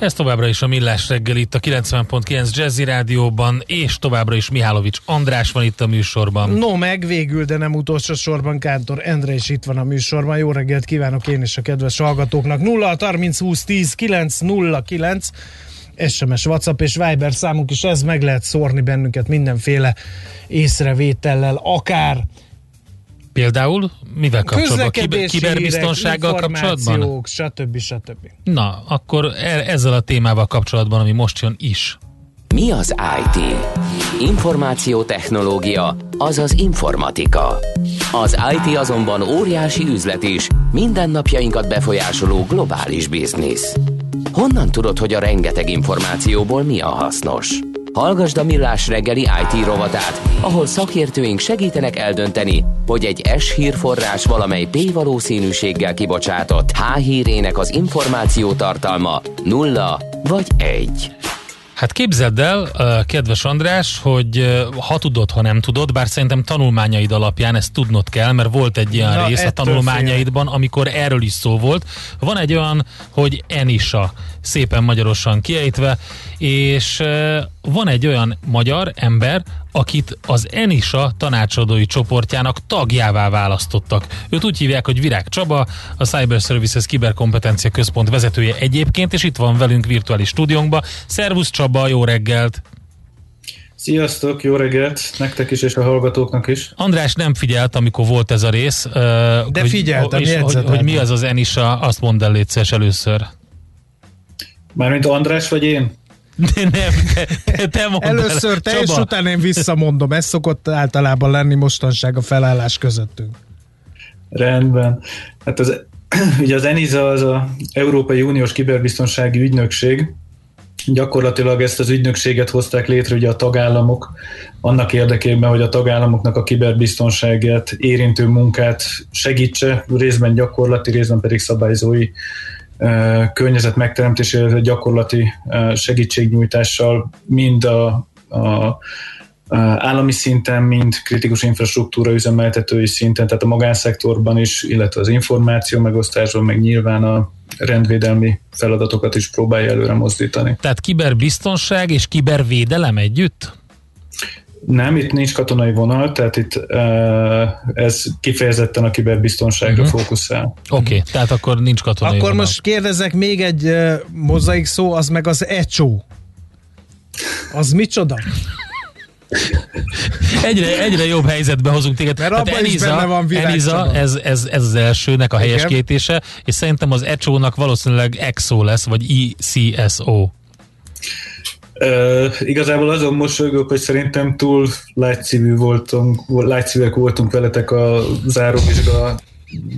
Ez továbbra is a Millás reggel itt a 90.9 Jazzy Rádióban, és továbbra is Mihálovics András van itt a műsorban. No, meg végül, de nem utolsó sorban Kántor Endre is itt van a műsorban. Jó reggelt kívánok én és a kedves hallgatóknak. 0 30 20 10 9 0 9 SMS, WhatsApp és Viber számunk is, ez meg lehet szórni bennünket mindenféle észrevétellel, akár Például mivel kapcsolatban? Kiber, kiberbiztonsággal kapcsolatban? stb. stb. Na, akkor e- ezzel a témával kapcsolatban, ami most jön is. Mi az IT? Információtechnológia, azaz informatika. Az IT azonban óriási üzlet is, mindennapjainkat befolyásoló globális biznisz. Honnan tudod, hogy a rengeteg információból mi a hasznos? Hallgasd a Millás reggeli IT rovatát, ahol szakértőink segítenek eldönteni, hogy egy S hírforrás valamely P valószínűséggel kibocsátott H hírének az információ tartalma nulla vagy egy. Hát képzeld el, kedves András, hogy ha tudod, ha nem tudod, bár szerintem tanulmányaid alapján ezt tudnod kell, mert volt egy ilyen Na, rész a tanulmányaidban, fél. amikor erről is szó volt. Van egy olyan, hogy Enisa, szépen magyarosan kiejtve, és van egy olyan magyar ember, akit az ENISA tanácsadói csoportjának tagjává választottak. Őt úgy hívják, hogy Virág Csaba, a Cyber Services Kiberkompetencia Központ vezetője egyébként, és itt van velünk virtuális stúdiónkba. Szervusz Csaba, jó reggelt! Sziasztok, jó reggelt nektek is és a hallgatóknak is. András nem figyelt, amikor volt ez a rész. De hogy, figyeltem, és, hogy, hogy mi az az Enisa, azt mondd el először. Mármint András vagy én? De nem, te, te mondd Először te, Csaba. és utána én visszamondom. Ez szokott általában lenni mostanság a felállás közöttünk. Rendben. Hát az, ugye az ENISA az a Európai Uniós Kiberbiztonsági Ügynökség, gyakorlatilag ezt az ügynökséget hozták létre ugye a tagállamok annak érdekében, hogy a tagállamoknak a kiberbiztonságát érintő munkát segítse, részben gyakorlati, részben pedig szabályzói környezet megteremtésére, gyakorlati segítségnyújtással mind a, a állami szinten, mind kritikus infrastruktúra üzemeltetői szinten, tehát a magánszektorban is, illetve az információ megosztásban, meg nyilván a rendvédelmi feladatokat is próbálja előre mozdítani. Tehát kiberbiztonság és kibervédelem együtt? Nem, itt nincs katonai vonal, tehát itt ez kifejezetten a kiberbiztonságra uh-huh. fókuszál. Oké, okay, tehát akkor nincs katonai Akkor vonal. most kérdezek még egy mozaik szó, az meg az ECHO. Az micsoda? egyre, egyre jobb helyzetbe hozunk téged. Mert hát Eniza, van Eniza ez, ez, ez az elsőnek a helyeskétése, és szerintem az ECHO-nak valószínűleg EXO lesz, vagy ECSO. Uh, igazából azon mosolygok, hogy szerintem túl lágyszívű voltunk, lágyszívek voltunk veletek a záróvizsga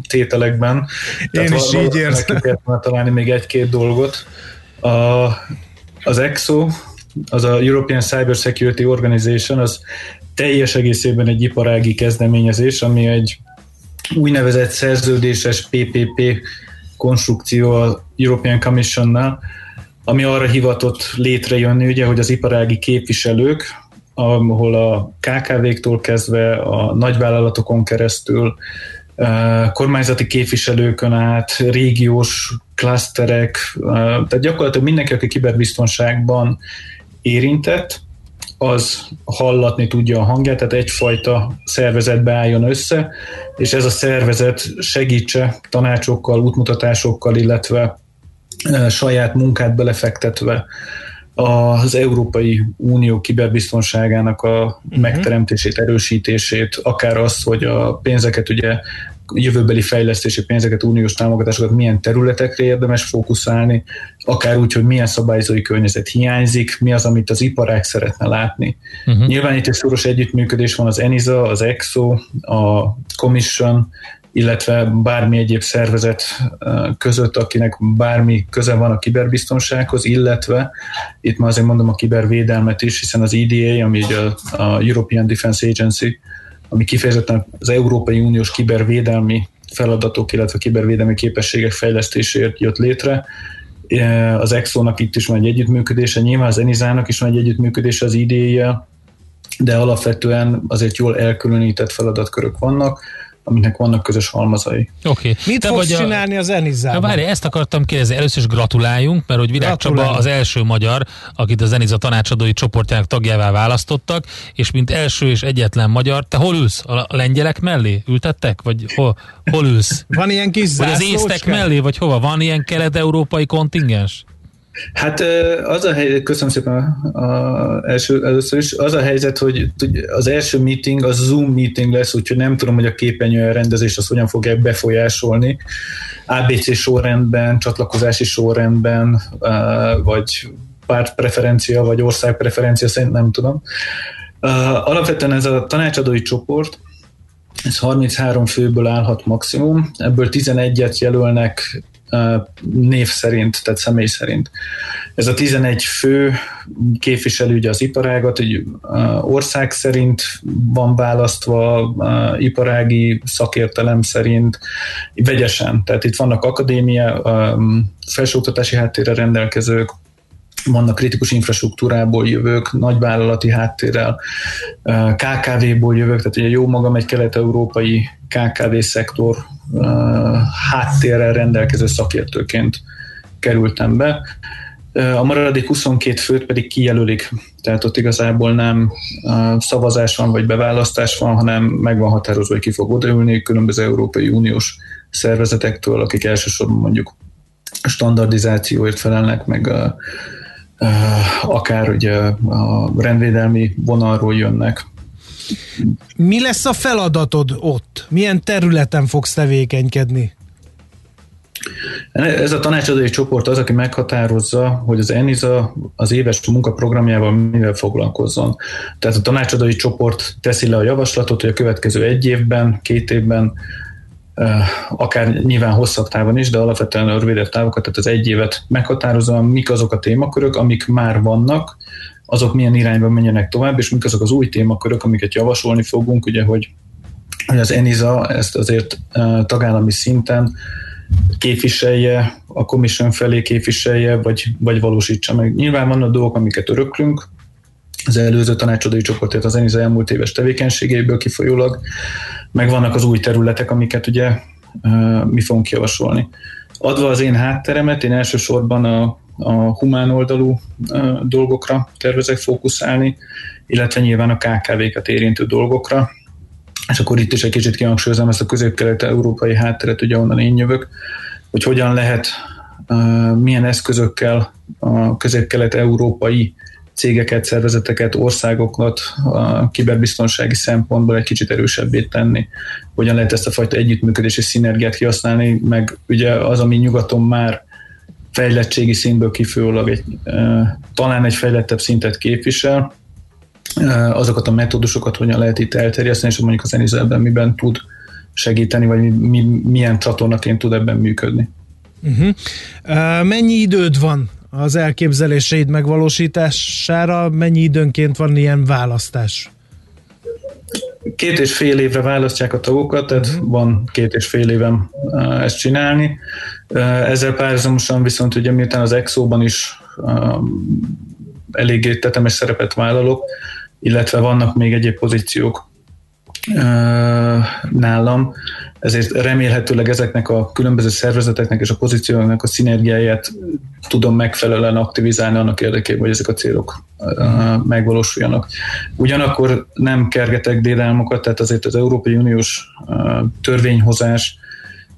tételekben. Én Tehát is így érzem. találni még egy-két dolgot. A, az EXO, az a European Cyber Security Organization, az teljes egészében egy iparági kezdeményezés, ami egy úgynevezett szerződéses PPP konstrukció a European Commissionnal, ami arra hivatott létrejönni, ugye, hogy az iparági képviselők, ahol a KKV-któl kezdve a nagyvállalatokon keresztül, kormányzati képviselőkön át, régiós klaszterek, tehát gyakorlatilag mindenki, aki kiberbiztonságban érintett, az hallatni tudja a hangját, tehát egyfajta szervezetbe álljon össze, és ez a szervezet segítse tanácsokkal, útmutatásokkal, illetve saját munkát belefektetve az Európai Unió kiberbiztonságának a uh-huh. megteremtését, erősítését, akár az, hogy a pénzeket ugye jövőbeli fejlesztési pénzeket, uniós támogatásokat milyen területekre érdemes fókuszálni, akár úgy, hogy milyen szabályzói környezet hiányzik, mi az, amit az iparág szeretne látni. Uh-huh. Nyilván itt egy szoros együttműködés van az ENISA, az EXO, a Commission, illetve bármi egyéb szervezet között, akinek bármi köze van a kiberbiztonsághoz, illetve itt már azért mondom a kibervédelmet is, hiszen az EDA, ami a, a European Defense Agency, ami kifejezetten az Európai Uniós kibervédelmi feladatok, illetve kibervédelmi képességek fejlesztéséért jött létre. Az EXO-nak itt is van egy együttműködése, nyilván az ENISA-nak is van egy együttműködése az IDE-jel, de alapvetően azért jól elkülönített feladatkörök vannak aminek vannak közös halmazai. Oké. Okay. Mit Te fogsz vagy a... csinálni az Enizában? Várj, ezt akartam kérdezni. Először is gratuláljunk, mert hogy Virág Csaba az első magyar, akit az Eniza tanácsadói csoportjának tagjává választottak, és mint első és egyetlen magyar, te hol ülsz? A lengyelek mellé ültettek? Vagy hol, hol ülsz? Van ilyen kis Vagy az észtek mellé? Vagy hova? Van ilyen kelet-európai kontingens? Hát az a helyzet, köszönöm szépen a, a első, először is, az a helyzet, hogy az első meeting az Zoom meeting lesz, úgyhogy nem tudom, hogy a képernyő rendezés az hogyan fogja befolyásolni. ABC sorrendben, csatlakozási sorrendben, vagy pártpreferencia, vagy országpreferencia szerint nem tudom. Alapvetően ez a tanácsadói csoport, ez 33 főből állhat maximum, ebből 11-et jelölnek név szerint, tehát személy szerint. Ez a 11 fő képviseli ugye az iparágat, hogy ország szerint van választva, iparági szakértelem szerint, vegyesen. Tehát itt vannak akadémia, felsőoktatási háttérre rendelkezők, vannak kritikus infrastruktúrából jövők, nagyvállalati háttérrel, KKV-ból jövők, tehát ugye jó magam egy kelet-európai KKV szektor háttérrel rendelkező szakértőként kerültem be. A maradék 22 főt pedig kijelölik, tehát ott igazából nem szavazás van vagy beválasztás van, hanem meg van határozva, hogy ki fog odaülni különböző Európai Uniós szervezetektől, akik elsősorban mondjuk standardizációért felelnek, meg a, akár ugye a rendvédelmi vonalról jönnek. Mi lesz a feladatod ott? Milyen területen fogsz tevékenykedni? Ez a tanácsadói csoport az, aki meghatározza, hogy az ENISA az éves munkaprogramjával mivel foglalkozzon. Tehát a tanácsadói csoport teszi le a javaslatot, hogy a következő egy évben, két évben, akár nyilván hosszabb távon is, de alapvetően a rövidebb távokat, tehát az egy évet meghatározza, mik azok a témakörök, amik már vannak, azok milyen irányba menjenek tovább, és mik azok az új témakörök, amiket javasolni fogunk, ugye, hogy az ENISA ezt azért tagállami szinten képviselje, a commission felé képviselje, vagy, vagy valósítsa meg. Nyilván vannak dolgok, amiket öröklünk, az előző tanácsadói csoportért az ENISA elmúlt éves tevékenységéből kifolyólag, meg vannak az új területek, amiket ugye mi fogunk javasolni. Adva az én hátteremet, én elsősorban a a humán oldalú dolgokra tervezek fókuszálni, illetve nyilván a KKV-kat érintő dolgokra. És akkor itt is egy kicsit kihangsúlyozom ezt a közép-kelet-európai hátteret, ugye onnan én jövök, hogy hogyan lehet, milyen eszközökkel a közép-kelet-európai cégeket, szervezeteket, országokat a kiberbiztonsági szempontból egy kicsit erősebbé tenni. Hogyan lehet ezt a fajta együttműködési szinergiát kihasználni, meg ugye az, ami nyugaton már fejlettségi szintből kifolyólag egy, talán egy fejlettebb szintet képvisel, azokat a metódusokat hogyan lehet itt elterjeszteni, és mondjuk az ENISA ebben miben tud segíteni, vagy mi, mi, milyen csatornaként tud ebben működni. Uh-huh. Uh, mennyi időd van az elképzeléseid megvalósítására? Mennyi időnként van ilyen választás? Két és fél évre választják a tagokat, tehát uh-huh. van két és fél évem ezt csinálni. Ezzel párhuzamosan viszont ugye miután az Exo-ban is eléggé tetemes szerepet vállalok, illetve vannak még egyéb pozíciók nálam, ezért remélhetőleg ezeknek a különböző szervezeteknek és a pozícióknak a szinergiáját tudom megfelelően aktivizálni annak érdekében, hogy ezek a célok megvalósuljanak. Ugyanakkor nem kergetek dédelmokat, tehát azért az Európai Uniós törvényhozás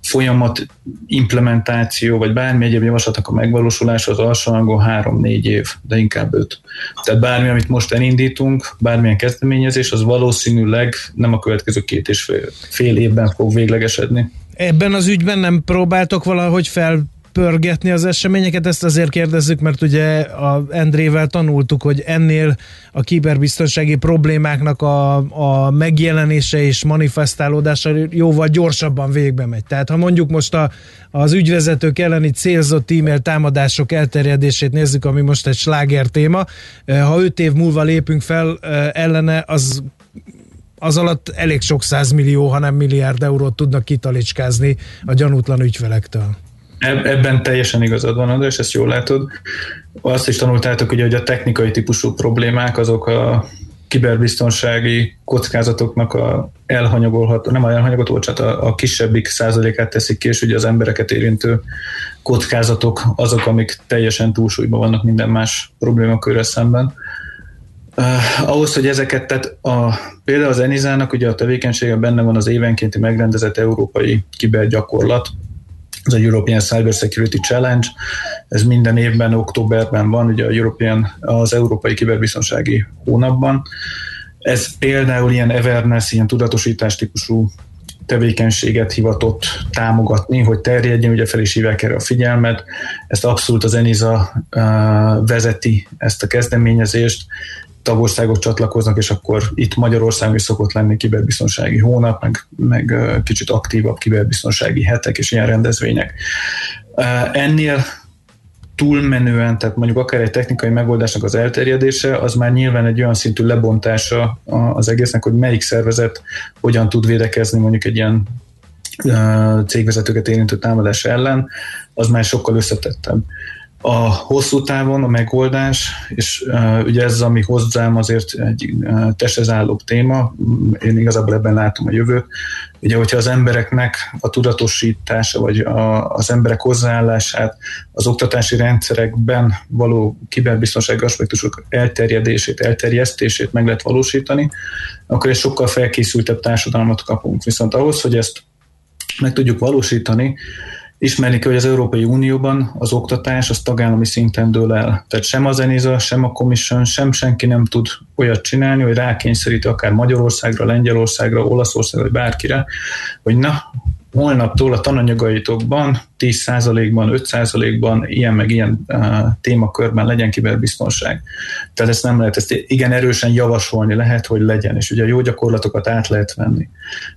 folyamat implementáció, vagy bármi egyéb javaslatnak a megvalósulása az alsóangon 3-4 év, de inkább 5. Tehát bármi, amit most elindítunk, bármilyen kezdeményezés, az valószínűleg nem a következő két és fél, fél évben fog véglegesedni. Ebben az ügyben nem próbáltok valahogy fel pörgetni az eseményeket? Ezt azért kérdezzük, mert ugye a Endrével tanultuk, hogy ennél a kiberbiztonsági problémáknak a, a megjelenése és manifestálódása jóval gyorsabban végbe megy. Tehát ha mondjuk most a, az ügyvezetők elleni célzott e-mail támadások elterjedését nézzük, ami most egy sláger téma, ha öt év múlva lépünk fel ellene, az az alatt elég sok százmillió, hanem milliárd eurót tudnak kitalicskázni a gyanútlan ügyfelektől. Ebben teljesen igazad van, és ezt jól látod. Azt is tanultátok, ugye, hogy a technikai típusú problémák azok a kiberbiztonsági kockázatoknak a elhanyagolható, nem a elhanyagolható, csak a, a kisebbik százalékát teszik ki, és ugye az embereket érintő kockázatok azok, amik teljesen túlsúlyban vannak minden más problémakörre szemben. Uh, ahhoz, hogy ezeket, tehát a, például az Enizának ugye a tevékenysége benne van az évenkénti megrendezett európai kibergyakorlat, ez a European Cyber Security Challenge, ez minden évben októberben van, ugye a European, az Európai Kiberbiztonsági Hónapban. Ez például ilyen awareness, ilyen tudatosítás típusú tevékenységet hivatott támogatni, hogy terjedjen, ugye fel is hívják erre a figyelmet. Ezt abszolút az ENISA uh, vezeti ezt a kezdeményezést, tagországok csatlakoznak, és akkor itt Magyarországon is szokott lenni kiberbiztonsági hónap, meg, meg kicsit aktívabb kiberbiztonsági hetek és ilyen rendezvények. Ennél túlmenően, tehát mondjuk akár egy technikai megoldásnak az elterjedése, az már nyilván egy olyan szintű lebontása az egésznek, hogy melyik szervezet hogyan tud védekezni mondjuk egy ilyen cégvezetőket érintő támadás ellen, az már sokkal összetettebb a hosszú távon a megoldás, és uh, ugye ez, ami hozzám azért egy uh, testezállóbb téma, én igazából ebben látom a jövőt, ugye hogyha az embereknek a tudatosítása, vagy a, az emberek hozzáállását az oktatási rendszerekben való kiberbiztonsági aspektusok elterjedését, elterjesztését meg lehet valósítani, akkor egy sokkal felkészültebb társadalmat kapunk. Viszont ahhoz, hogy ezt meg tudjuk valósítani, ismerni kell, hogy az Európai Unióban az oktatás az tagállami szinten dől el. Tehát sem az ENISA, sem a Commission, sem senki nem tud olyat csinálni, hogy rákényszeríti akár Magyarországra, Lengyelországra, Olaszországra, vagy bárkire, hogy na, holnaptól a tananyagaitokban 10%-ban, 5%-ban ilyen meg ilyen uh, témakörben legyen kiberbiztonság. Tehát ezt nem lehet, ezt igen erősen javasolni lehet, hogy legyen, és ugye a jó gyakorlatokat át lehet venni.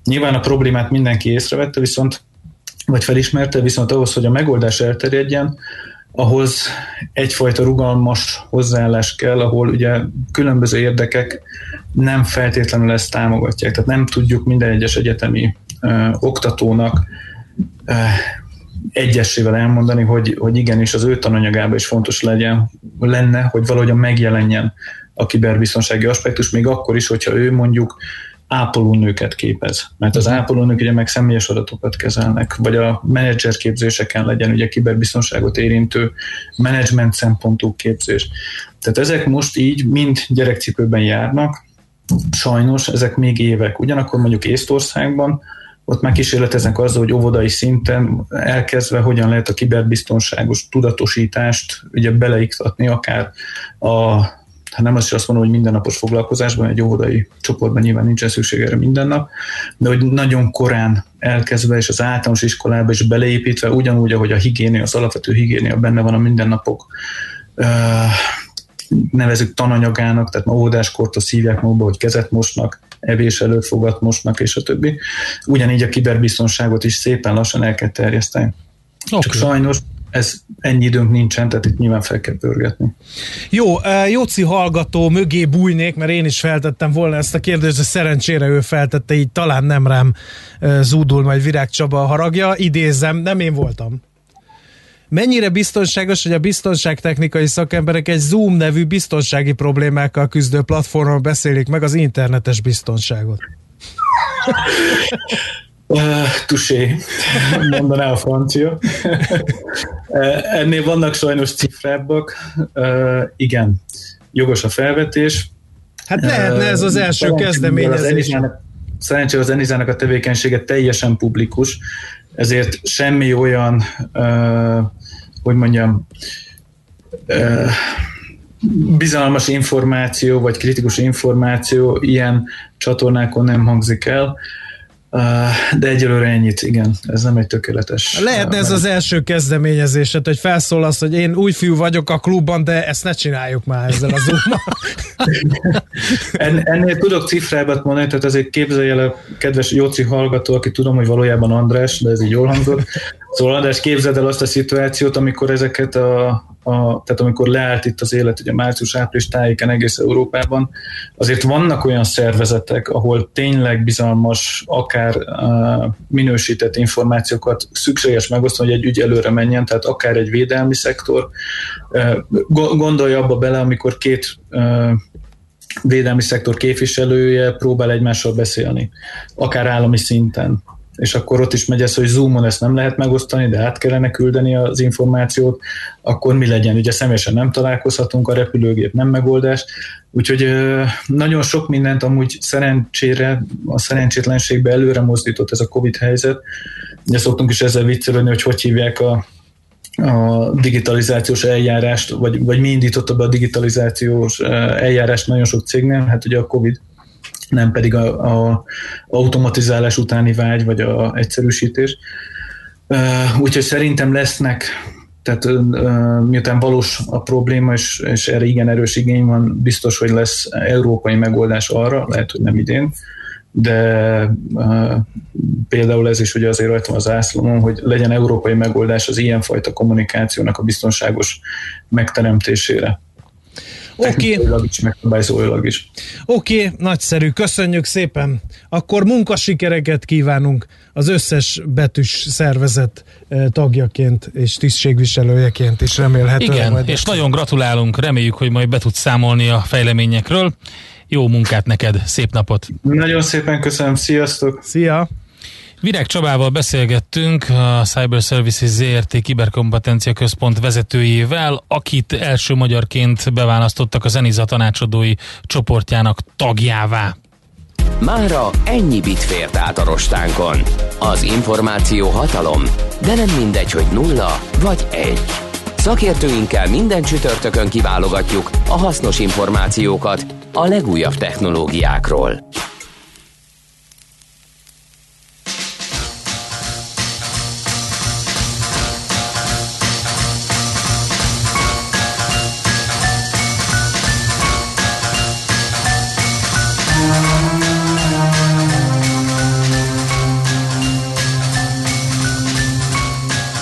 Nyilván a problémát mindenki észrevette, viszont vagy felismerte, viszont ahhoz, hogy a megoldás elterjedjen, ahhoz egyfajta rugalmas hozzáállás kell, ahol ugye különböző érdekek nem feltétlenül ezt támogatják. Tehát nem tudjuk minden egyes egyetemi ö, oktatónak ö, egyesével elmondani, hogy, hogy igenis az ő tananyagában is fontos legyen, lenne, hogy valahogyan megjelenjen a kiberbiztonsági aspektus, még akkor is, hogyha ő mondjuk ápolónőket képez. Mert az ápolónők ugye meg személyes adatokat kezelnek, vagy a menedzser képzéseken legyen ugye kiberbiztonságot érintő menedzsment szempontú képzés. Tehát ezek most így mind gyerekcipőben járnak, sajnos ezek még évek. Ugyanakkor mondjuk Észtországban ott már kísérleteznek azzal, hogy óvodai szinten elkezdve hogyan lehet a kiberbiztonságos tudatosítást ugye beleiktatni akár a hát nem azt azt mondom, hogy mindennapos foglalkozásban, egy óvodai csoportban nyilván nincsen szükség erre minden nap, de hogy nagyon korán elkezdve, és az általános iskolába is beleépítve, ugyanúgy, ahogy a higiénia, az alapvető higiénia benne van a mindennapok nevezük tananyagának, tehát ma óvodáskortól szívják magukba, hogy kezet mosnak, evés előtt fogat mosnak, és a többi. Ugyanígy a kiberbiztonságot is szépen lassan el kell terjeszteni. Okay. Csak sajnos ez ennyi időnk nincsen, tehát itt nyilván fel kell pörgetni. Jó, Jóci hallgató mögé bújnék, mert én is feltettem volna ezt a kérdést, de szerencsére ő feltette, így talán nem rám zúdul majd Virág Csaba a haragja. Idézem, nem én voltam. Mennyire biztonságos, hogy a biztonságtechnikai szakemberek egy Zoom nevű biztonsági problémákkal küzdő platformon beszélik meg az internetes biztonságot? Uh, tusé, mondaná a francia. uh, ennél vannak sajnos cifrábbak. Uh, igen, jogos a felvetés. Hát lehetne ez az első uh, kezdeményezés. Szerencsére az Enizának a tevékenysége teljesen publikus, ezért semmi olyan, uh, hogy mondjam, uh, bizalmas információ, vagy kritikus információ ilyen csatornákon nem hangzik el de egyelőre ennyit, igen, ez nem egy tökéletes. Lehetne ez az első kezdeményezésed, hogy felszólasz, hogy én új fiú vagyok a klubban, de ezt ne csináljuk már ezzel az zoom en, Ennél tudok cifrábat mondani, tehát azért képzelje el a kedves Jóci hallgató, aki tudom, hogy valójában András, de ez így jól hangzott. Szóval András, képzeld el azt a szituációt, amikor ezeket a, a, tehát amikor leállt itt az élet, ugye március-április tájéken egész Európában, azért vannak olyan szervezetek, ahol tényleg bizalmas, akár uh, minősített információkat szükséges megosztani, hogy egy ügy előre menjen, tehát akár egy védelmi szektor. Gondolj abba bele, amikor két uh, védelmi szektor képviselője próbál egymással beszélni, akár állami szinten és akkor ott is megy ez, hogy Zoomon ezt nem lehet megosztani, de át kellene küldeni az információt, akkor mi legyen? Ugye személyesen nem találkozhatunk, a repülőgép nem megoldás, úgyhogy nagyon sok mindent amúgy szerencsére, a szerencsétlenségbe előre mozdított ez a Covid helyzet. Ugye szoktunk is ezzel viccelődni, hogy hogy hívják a, a digitalizációs eljárást, vagy, vagy mi indította be a digitalizációs eljárást nagyon sok cégnél, hát ugye a Covid nem pedig a, a automatizálás utáni vágy, vagy a egyszerűsítés. Úgyhogy szerintem lesznek, tehát miután valós a probléma, és, és erre igen erős igény van, biztos, hogy lesz európai megoldás arra, lehet, hogy nem idén, de például ez is ugye azért rajta az ászlómon, hogy legyen európai megoldás az ilyenfajta kommunikációnak a biztonságos megteremtésére. Oké. Okay. is, megszabályzóilag is. Oké, okay, nagyszerű, köszönjük szépen. Akkor munkasikereket kívánunk az összes betűs szervezet eh, tagjaként és tisztségviselőjeként is remélhetően. Igen, majd és nagyon gratulálunk, reméljük, hogy majd be tudsz számolni a fejleményekről. Jó munkát neked, szép napot! Nagyon szépen köszönöm, sziasztok! Szia! Virág Csabával beszélgettünk a Cyber Services ZRT kiberkompetencia központ vezetőjével, akit első magyarként beválasztottak a Zeniza tanácsadói csoportjának tagjává. Mára ennyi bit fért át a rostánkon. Az információ hatalom, de nem mindegy, hogy nulla vagy egy. Szakértőinkkel minden csütörtökön kiválogatjuk a hasznos információkat a legújabb technológiákról.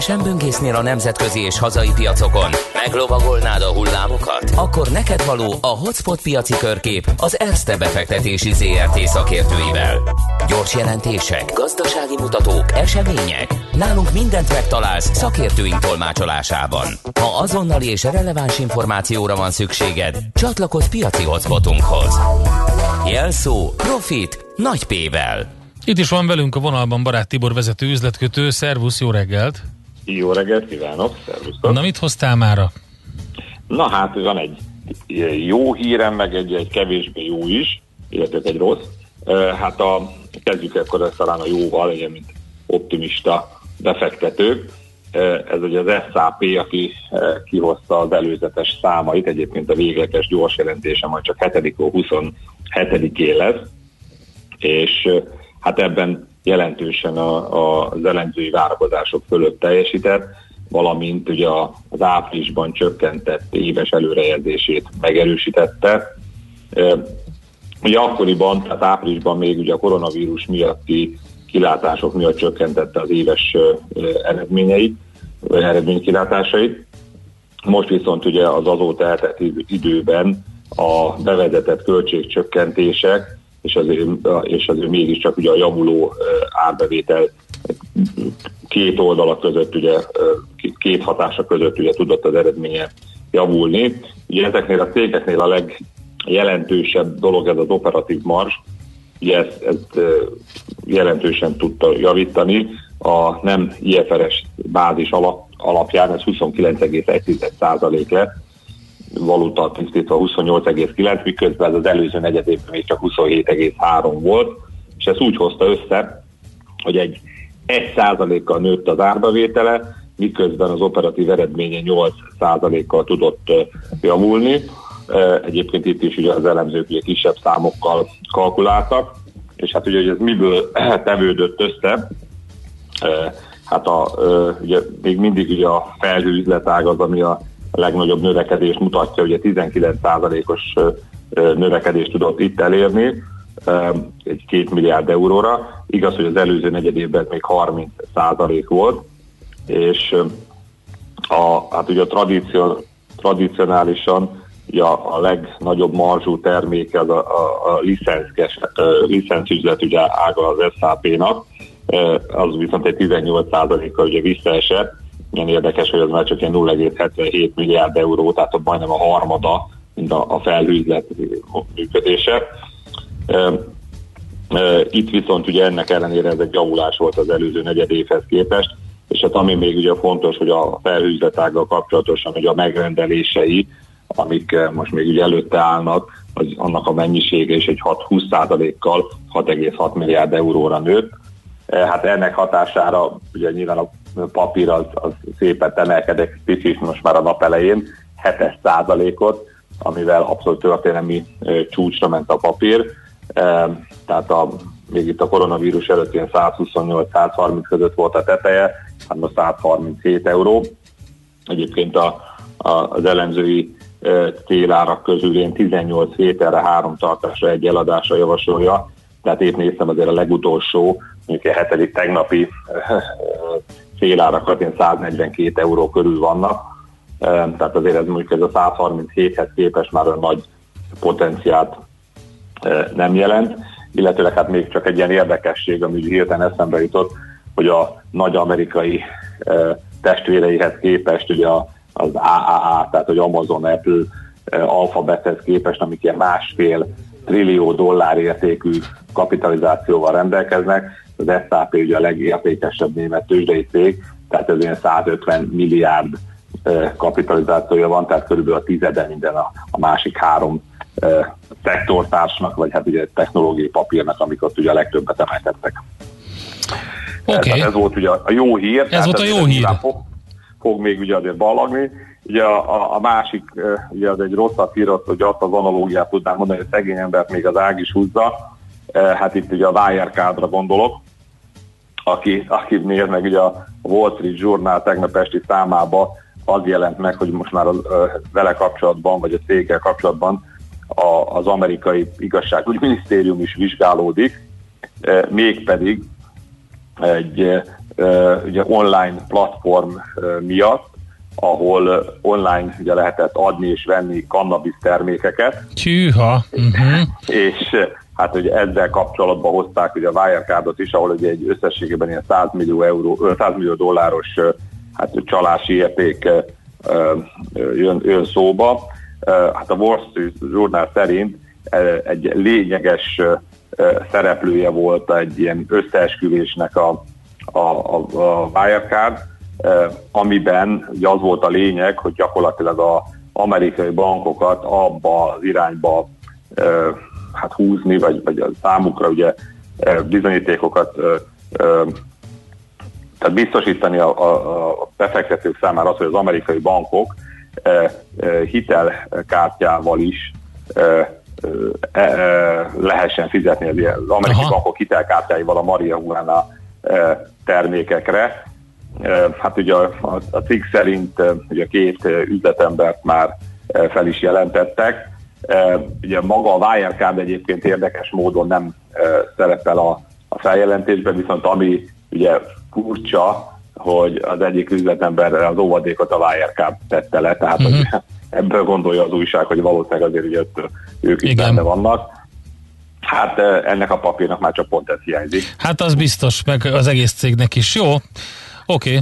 Szívesen böngésznél a nemzetközi és hazai piacokon? Meglovagolnád a hullámokat? Akkor neked való a Hotspot piaci körkép az Erste befektetési ZRT szakértőivel. Gyors jelentések, gazdasági mutatók, események. Nálunk mindent megtalálsz szakértőink tolmácsolásában. Ha azonnali és releváns információra van szükséged, csatlakozz piaci hotspotunkhoz. Jelszó Profit nagy P-vel. Itt is van velünk a vonalban Barát Tibor vezető üzletkötő. Szervusz, jó reggelt! Jó reggelt kívánok, szervusztok! Na mit hoztál mára? Na hát van egy jó hírem, meg egy, egy kevésbé jó is, illetve egy rossz. Hát a, kezdjük akkor ezt talán a jóval, ugye, mint optimista befektetők. Ez ugye az SAP, aki kihozta az előzetes számait, egyébként a végleges gyors jelentése majd csak 7. 27-én lesz, és hát ebben jelentősen a, a, az elemzői várakozások fölött teljesített, valamint ugye az áprilisban csökkentett éves előrejelzését megerősítette. Ugye akkoriban, tehát áprilisban még ugye a koronavírus miatti kilátások miatt csökkentette az éves eredményeit, vagy eredménykilátásait. Most viszont ugye az azóta eltelt időben a bevezetett költségcsökkentések és azért, és azért mégiscsak ugye a javuló árbevétel két oldala között, ugye két hatása között ugye tudott az eredménye javulni. Ugye ezeknél a cégeknél a legjelentősebb dolog ez az operatív mars, ugye ezt, ezt jelentősen tudta javítani, a nem IFRS bázis alap, alapján ez 29,1% lett, valuta tisztítva 28,9, miközben az előző negyedében még csak 27,3 volt, és ez úgy hozta össze, hogy egy 1%-kal nőtt az árbevétele, miközben az operatív eredménye 8%-kal tudott javulni. Egyébként itt is ugye az elemzők ugye kisebb számokkal kalkuláltak, és hát ugye hogy ez miből tevődött össze, hát a, ugye még mindig ugye a felhőüzletág az, ami a legnagyobb növekedést mutatja, ugye 19%-os növekedést tudott itt elérni, egy két milliárd euróra. Igaz, hogy az előző negyedévben még 30 százalék volt, és a, hát ugye a tradíció, tradicionálisan ugye a, a legnagyobb marzsú terméke az a, a, a licenszüzlet ugye ága az SAP-nak, az viszont egy 18%-kal ugye visszaesett. Ilyen érdekes, hogy az már csak ilyen 0,77 milliárd euró, tehát majdnem a harmada, mint a, a felhőzlet működése. Itt viszont ugye ennek ellenére ez egy javulás volt az előző negyedévhez képest, és hát ami még ugye fontos, hogy a felhőzletággal kapcsolatosan, hogy a megrendelései, amik most még ugye előtte állnak, az annak a mennyisége is egy 6-20%-kal 6,6 milliárd euróra nőtt. Hát ennek hatására ugye nyilván a papír az, az szépen emelkedett, picit most már a nap elején 7 százalékot, amivel abszolút történelmi csúcsra ment a papír. Tehát a, még itt a koronavírus előtt ilyen 128-130 között volt a teteje, hát most 137 euró. Egyébként a, a, az elemzői célárak közül én 18 héterre, három tartásra egy eladásra javasolja, tehát épp néztem azért a legutolsó, mondjuk a hetedik tegnapi célárakat, én 142 euró körül vannak, tehát azért ez mondjuk ez a 137-hez képest már olyan nagy potenciált nem jelent, illetőleg hát még csak egy ilyen érdekesség, ami hirtelen eszembe jutott, hogy a nagy amerikai testvéreihez képest ugye az AAA, tehát hogy Amazon, Apple, Alphabethez képest, amik ilyen másfél trillió dollár értékű kapitalizációval rendelkeznek, az SAP ugye a legértékesebb német tőzsdei cég, tehát ez ilyen 150 milliárd kapitalizációja van, tehát körülbelül a tizede minden a, a másik három szektortársnak, vagy hát ugye technológiai papírnak, amik ott ugye a legtöbbet emeltettek. Oké. Okay. Ez volt ugye a jó hír. Ez volt a jó hír. Fog, fog még ugye azért ballagni. Ugye a, a, a másik, ugye az egy rosszat hír, hogy azt az analógiát tudnám mondani, hogy szegény embert még az ág is húzza. Hát itt ugye a Wirecardra gondolok, aki, aki néz meg ugye a Wall Street Journal tegnap esti számába az jelent meg, hogy most már az, vele kapcsolatban, vagy a céggel kapcsolatban a, az amerikai igazságügyminisztérium is vizsgálódik, mégpedig egy ugye online platform miatt, ahol online ugye lehetett adni és venni cannabis termékeket. Tűha. Uh-huh. és hát ugye ezzel kapcsolatban hozták ugye a Wirecardot is, ahol ugye egy összességében ilyen 100 millió, euró, 100 millió dolláros hát csalási érték jön, jön szóba. Hát a Wall Street Journal szerint egy lényeges szereplője volt egy ilyen összeesküvésnek a, a, a, a Wirecard, amiben ugye az volt a lényeg, hogy gyakorlatilag az amerikai bankokat abba az irányba hát húzni, vagy, vagy a számukra ugye bizonyítékokat tehát biztosítani a, a, a befektetők számára az, hogy az amerikai bankok hitelkártyával is lehessen fizetni az, az amerikai Aha. bankok hitelkártyáival a marihuana termékekre. Hát ugye a, a, a cikk szerint ugye két üzletembert már fel is jelentettek. Ugye maga a Wirecard egyébként érdekes módon nem szerepel a, a feljelentésben, viszont ami ugye furcsa, hogy az egyik üzletember az óvadékot a Wirecard tette le, tehát uh-huh. ebből gondolja az újság, hogy valószínűleg azért ugye ők is benne vannak. Hát ennek a papírnak már csak pont ez hiányzik. Hát az biztos, meg az egész cégnek is. Jó, oké. Okay.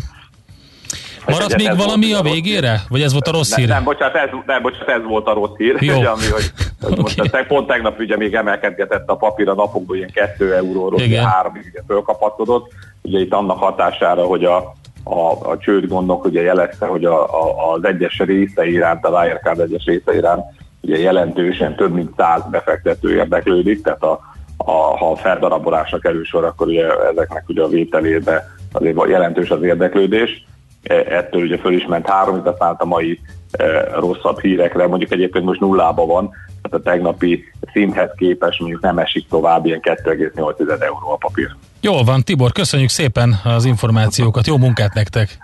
Maradt még valami a végére? Vagy ez volt a rossz hír? Nem, bocsánat, ez, nem, bocsánat, ez volt a rossz hír. Jó. Ugye, ami, hogy, hogy okay. most, pont tegnap ugye még emelkedgetett a papír a napokban ilyen 2 euróról, Igen. 3 ugye fölkapaszkodott. Ugye itt annak hatására, hogy a, a, a csőd gondok ugye jelezte, hogy a, a, az egyes része iránt, a Wirecard egyes része iránt ugye jelentősen több mint száz befektető érdeklődik, tehát a, a, ha a feldarabolásra kerül sor, akkor ugye ezeknek ugye a vételébe azért jelentős az érdeklődés. E, ettől ugye föl is ment három, aztán a mai e, rosszabb hírekre, mondjuk egyébként most nullában van, tehát a tegnapi szinthez képest mondjuk nem esik tovább, ilyen 2,8 euró a papír. Jól van, Tibor, köszönjük szépen az információkat, jó munkát nektek!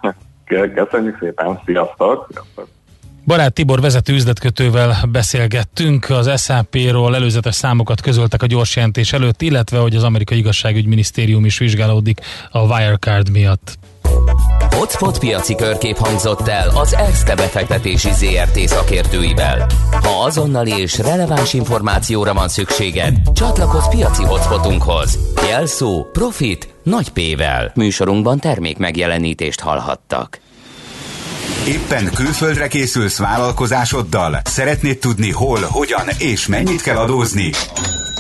Köszönjük szépen, sziasztok! sziasztok. Barát Tibor vezető üzletkötővel beszélgettünk, az SAP-ról előzetes számokat közöltek a gyors jelentés előtt, illetve hogy az amerikai igazságügyminisztérium is vizsgálódik a Wirecard miatt. Hotspot piaci körkép hangzott el az ESZTE befektetési ZRT szakértőivel. Ha azonnali és releváns információra van szükséged, csatlakozz piaci hotspotunkhoz. Jelszó Profit nagy P-vel. Műsorunkban termék megjelenítést hallhattak. Éppen külföldre készülsz vállalkozásoddal? Szeretnéd tudni hol, hogyan és mennyit kell adózni?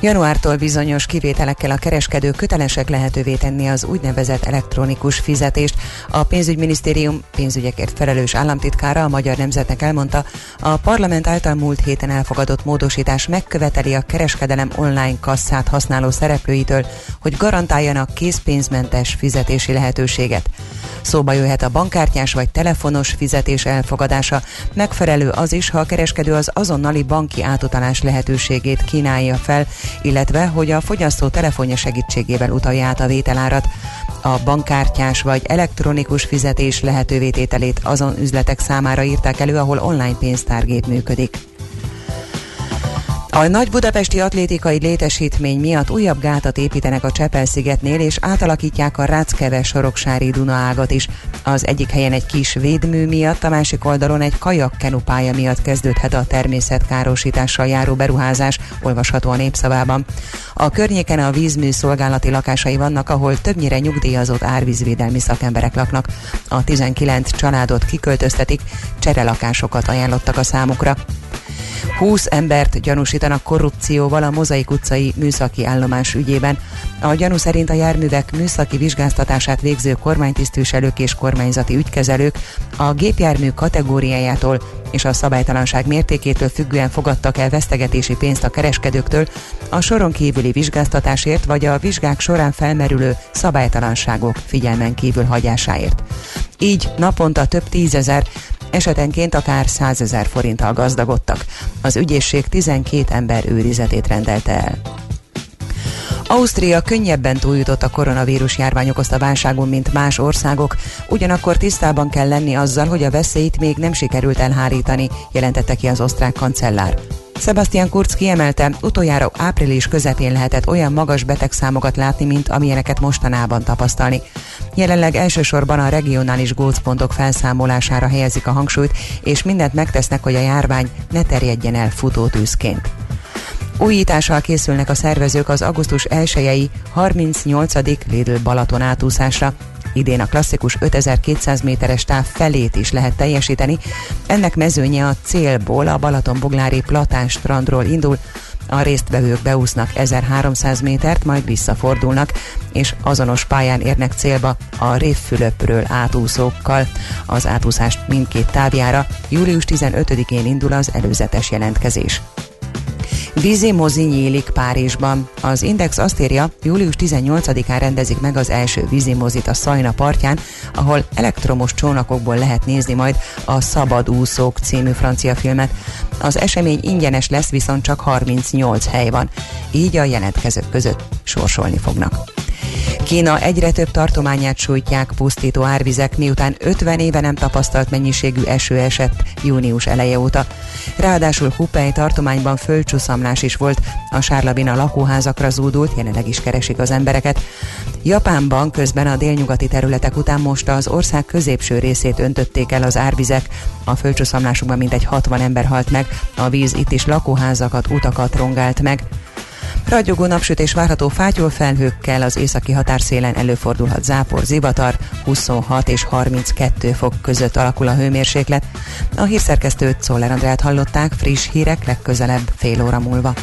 Januártól bizonyos kivételekkel a kereskedők kötelesek lehetővé tenni az úgynevezett elektronikus fizetést. A pénzügyminisztérium pénzügyekért felelős államtitkára a Magyar Nemzetnek elmondta, a parlament által múlt héten elfogadott módosítás megköveteli a kereskedelem online kasszát használó szereplőitől, hogy garantáljanak készpénzmentes fizetési lehetőséget. Szóba jöhet a bankkártyás vagy telefonos fizetés elfogadása. Megfelelő az is, ha a kereskedő az azonnali banki átutalás lehetőségét kínálja fel, illetve hogy a fogyasztó telefonja segítségével utalja át a vételárat. A bankkártyás vagy elektronikus fizetés lehetővé tételét azon üzletek számára írták elő, ahol online pénztárgép működik. A nagy budapesti atlétikai létesítmény miatt újabb gátat építenek a Csepel-szigetnél, és átalakítják a Ráckeve soroksári Dunaágat is. Az egyik helyen egy kis védmű miatt, a másik oldalon egy kajakkenupálya miatt kezdődhet a természetkárosítással járó beruházás, olvasható a népszavában. A környéken a vízmű szolgálati lakásai vannak, ahol többnyire nyugdíjazott árvízvédelmi szakemberek laknak. A 19 családot kiköltöztetik, cserelakásokat ajánlottak a számukra. 20 embert gyanúsítanak korrupcióval a Mozaik utcai műszaki állomás ügyében. A gyanú szerint a járművek műszaki vizsgáztatását végző kormánytisztviselők és kormányzati ügykezelők a gépjármű kategóriájától és a szabálytalanság mértékétől függően fogadtak el vesztegetési pénzt a kereskedőktől a soron kívüli vizsgáztatásért vagy a vizsgák során felmerülő szabálytalanságok figyelmen kívül hagyásáért. Így naponta több tízezer, esetenként akár 100 ezer forinttal gazdagodtak. Az ügyészség 12 ember őrizetét rendelte el. Ausztria könnyebben túljutott a koronavírus járvány okozta válságon, mint más országok, ugyanakkor tisztában kell lenni azzal, hogy a veszélyt még nem sikerült elhárítani, jelentette ki az osztrák kancellár. Sebastian Kurz kiemelte, utoljára április közepén lehetett olyan magas betegszámokat látni, mint amilyeneket mostanában tapasztalni. Jelenleg elsősorban a regionális gócpontok felszámolására helyezik a hangsúlyt, és mindent megtesznek, hogy a járvány ne terjedjen el futótűzként. Újítással készülnek a szervezők az augusztus 1-i 38. Lidl Balaton átúszásra. Idén a klasszikus 5200 méteres táv felét is lehet teljesíteni. Ennek mezőnye a célból a Balaton-Boglári Platán strandról indul, a résztvevők beúsznak 1300 métert, majd visszafordulnak, és azonos pályán érnek célba a Révfülöpről átúszókkal. Az átúszást mindkét távjára július 15-én indul az előzetes jelentkezés. Vízi mozi nyílik Párizsban. Az Index azt írja, július 18-án rendezik meg az első vízi mozit a Szajna partján, ahol elektromos csónakokból lehet nézni majd a Szabad úszók című francia filmet. Az esemény ingyenes lesz, viszont csak 38 hely van, így a jelentkezők között sorsolni fognak. Kína egyre több tartományát sújtják pusztító árvizek, miután 50 éve nem tapasztalt mennyiségű eső esett június eleje óta. Ráadásul Hupei tartományban földcsúszamlás is volt, a sárlavina lakóházakra zúdult, jelenleg is keresik az embereket. Japánban közben a délnyugati területek után most az ország középső részét öntötték el az árvizek. A földcsúszamlásokban mintegy 60 ember halt meg, a víz itt is lakóházakat, utakat rongált meg. Ragyogó napsütés várható fátyol felhőkkel az északi határszélen előfordulhat zápor, zivatar, 26 és 32 fok között alakul a hőmérséklet. A hírszerkesztőt Szoller Andrát hallották, friss hírek legközelebb fél óra múlva.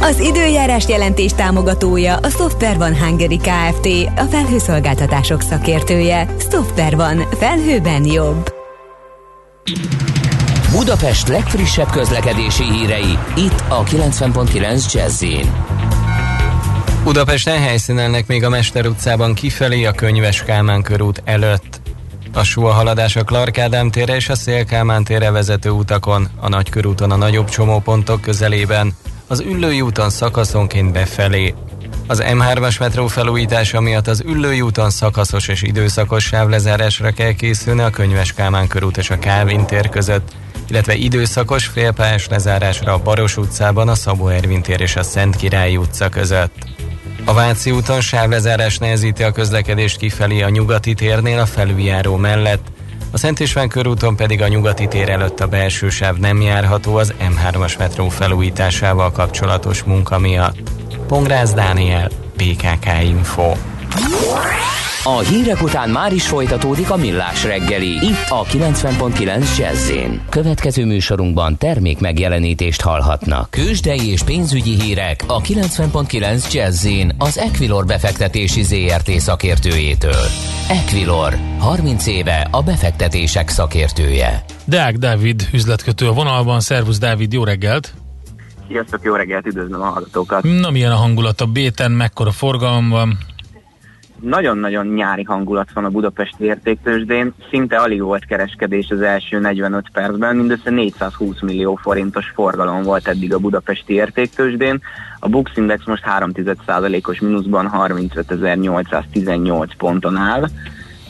Az időjárás jelentés támogatója a Software van Hungary Kft. A felhőszolgáltatások szakértője. Software van. Felhőben jobb. Budapest legfrissebb közlekedési hírei, itt a 90.9 jazz Budapesten helyszínelnek még a Mester utcában kifelé a Könyves Kálmán körút előtt. A a haladás a Clark Ádám térre és a Szél Kálmán térre vezető utakon, a Nagykörúton a nagyobb csomópontok közelében, az Üllői úton szakaszonként befelé. Az M3-as metró felújítása miatt az Üllői úton szakaszos és időszakos sávlezárásra kell készülni a Könyves Kálmán körút és a Kálvin tér között, illetve időszakos félpályás lezárásra a Baros utcában, a Szabó Ervin tér és a Szent Király utca között. A Váci úton sávlezárás nehezíti a közlekedést kifelé a nyugati térnél a felüljáró mellett, a Szent István körúton pedig a nyugati tér előtt a belső sáv nem járható az M3-as metró felújításával kapcsolatos munka miatt. Pongrász Dániel, PKK Info. A hírek után már is folytatódik a millás reggeli. Itt a 90.9 jazz Következő műsorunkban termék megjelenítést hallhatnak. Kősdei és pénzügyi hírek a 90.9 jazz az Equilor befektetési ZRT szakértőjétől. Equilor, 30 éve a befektetések szakértője. Deák Dávid üzletkötő a vonalban. Szervusz Dávid, jó reggelt! Sziasztok, jó reggelt, üdvözlöm a hallgatókat! Na milyen a hangulat a béten, mekkora forgalom van? Nagyon-nagyon nyári hangulat van a budapesti értéktősdén, szinte alig volt kereskedés az első 45 percben, mindössze 420 millió forintos forgalom volt eddig a budapesti értéktősdén. A Bux Index most 3,1%-os mínuszban 35.818 ponton áll,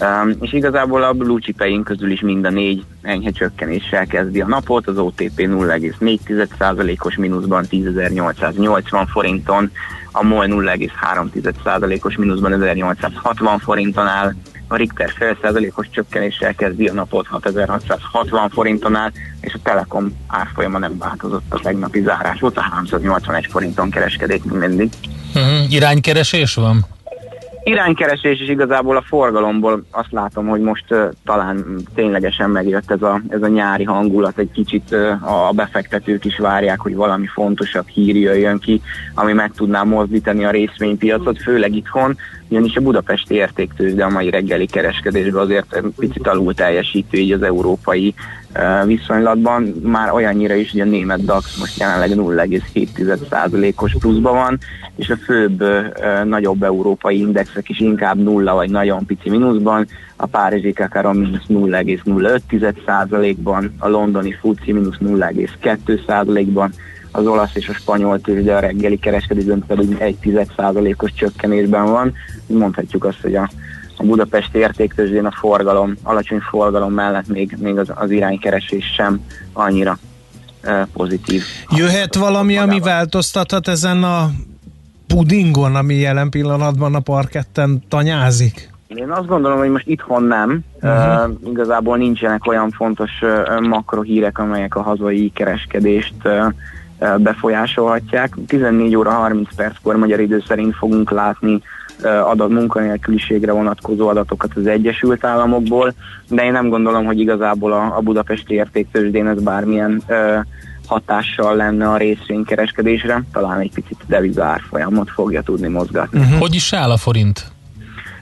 Um, és igazából a blue chipeink közül is mind a négy enyhe csökkenéssel kezdi a napot, az OTP 0,4%-os mínuszban 10.880 forinton, a MOL 0,3%-os mínuszban 1860 forinton áll, a Richter fél százalékos csökkenéssel kezdi a napot 6660 forinton áll, és a Telekom árfolyama nem változott a tegnapi zárás óta, 381 forinton kereskedik mindig. Uh-huh. Iránykeresés van? Iránykeresés is igazából a forgalomból azt látom, hogy most uh, talán ténylegesen megjött ez a, ez a nyári hangulat, egy kicsit uh, a befektetők is várják, hogy valami fontosabb hír jöjjön ki, ami meg tudná mozdítani a részvénypiacot, főleg itthon, ugyanis a budapesti értéktőzde a mai reggeli kereskedésben azért picit alul teljesítő így az európai viszonylatban, már olyannyira is, hogy a német DAX most jelenleg 0,7%-os pluszban van, és a főbb nagyobb európai indexek is inkább nulla vagy nagyon pici mínuszban, a párizsi Kakaron mínusz 0,05%-ban, a londoni FUCI mínusz 0,2%-ban, az olasz és a spanyol tőzsde a reggeli kereskedésben pedig 1,1%-os csökkenésben van. Mondhatjuk azt, hogy a a budapesti értéktőzsdén a forgalom, alacsony forgalom mellett még, még az, az iránykeresés sem annyira e, pozitív. Jöhet valami, ami változtathat ezen a pudingon, ami jelen pillanatban a parketten tanyázik? Én azt gondolom, hogy most itthon nem. Uh-huh. Uh, igazából nincsenek olyan fontos uh, makrohírek, amelyek a hazai kereskedést uh, befolyásolhatják. 14 óra 30 perckor magyar idő szerint fogunk látni adat munkanélküliségre vonatkozó adatokat az Egyesült Államokból, de én nem gondolom, hogy igazából a, a budapesti értéktősdén ez bármilyen ö, hatással lenne a részvénykereskedésre, talán egy picit a deviza árfolyamot fogja tudni mozgatni. Uh-huh. Hogy is áll a forint?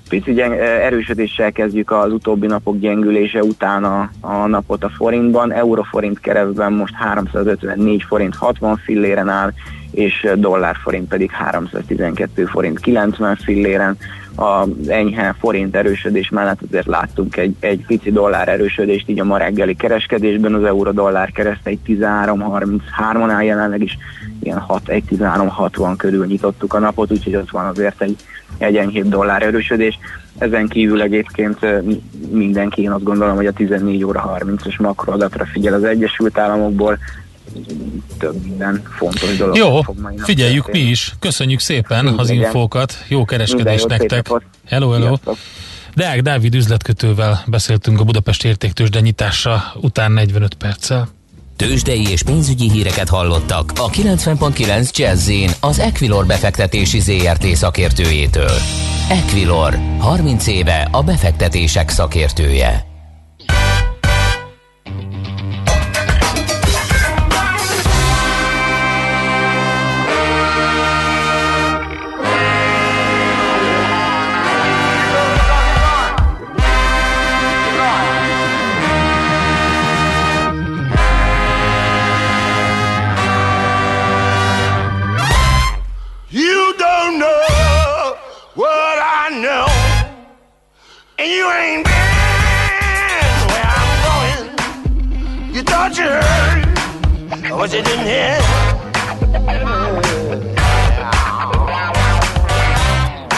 Pici gyeng, erősödéssel kezdjük az utóbbi napok gyengülése után a, a napot a forintban. Euroforint keresztben most 354 forint 60 filléren áll, és dollárforint pedig 312 forint 90 filléren. A enyhe forint erősödés mellett azért láttunk egy, egy pici dollár erősödést így a ma reggeli kereskedésben, az euró-dollár kereszt egy 13.33-on áll jelenleg is, ilyen 6, egy 13.60 körül nyitottuk a napot, úgyhogy ott van azért egy egy enyhébb dollár erősödés. Ezen kívül egyébként mindenki, én azt gondolom, hogy a 14 óra 30-as makroadatra figyel az Egyesült Államokból, több minden fontos dolog. Jó, figyeljük mi is. Köszönjük szépen Minden az infókat. Jó kereskedés nektek. Hello, hello. Deák Dávid üzletkötővel beszéltünk a Budapest értéktősde nyitása után 45 perccel. Tőzsdei és pénzügyi híreket hallottak a 90.9 jazz az Equilor befektetési ZRT szakértőjétől. Equilor, 30 éve a befektetések szakértője.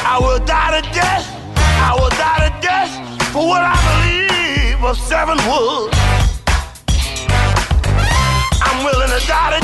I will die to death. I will die to death for what I believe of seven woods. I'm willing to die to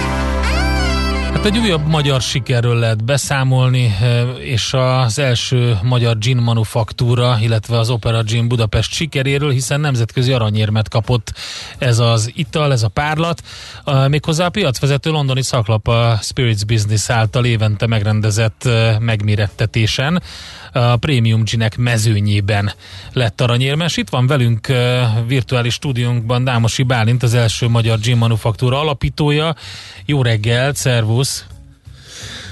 Hát egy újabb magyar sikerről lehet beszámolni, eh, és az első magyar gin manufaktúra, illetve az Opera Gin Budapest sikeréről, hiszen nemzetközi aranyérmet kapott ez az ital, ez a párlat. Méghozzá a piacvezető londoni szaklap a Spirits Business által évente megrendezett eh, megmérettetésen a Premium Ginek mezőnyében lett aranyérmes. Itt van velünk virtuális stúdiónkban Dámosi Bálint, az első magyar gin manufaktúra alapítója. Jó reggelt, szervusz!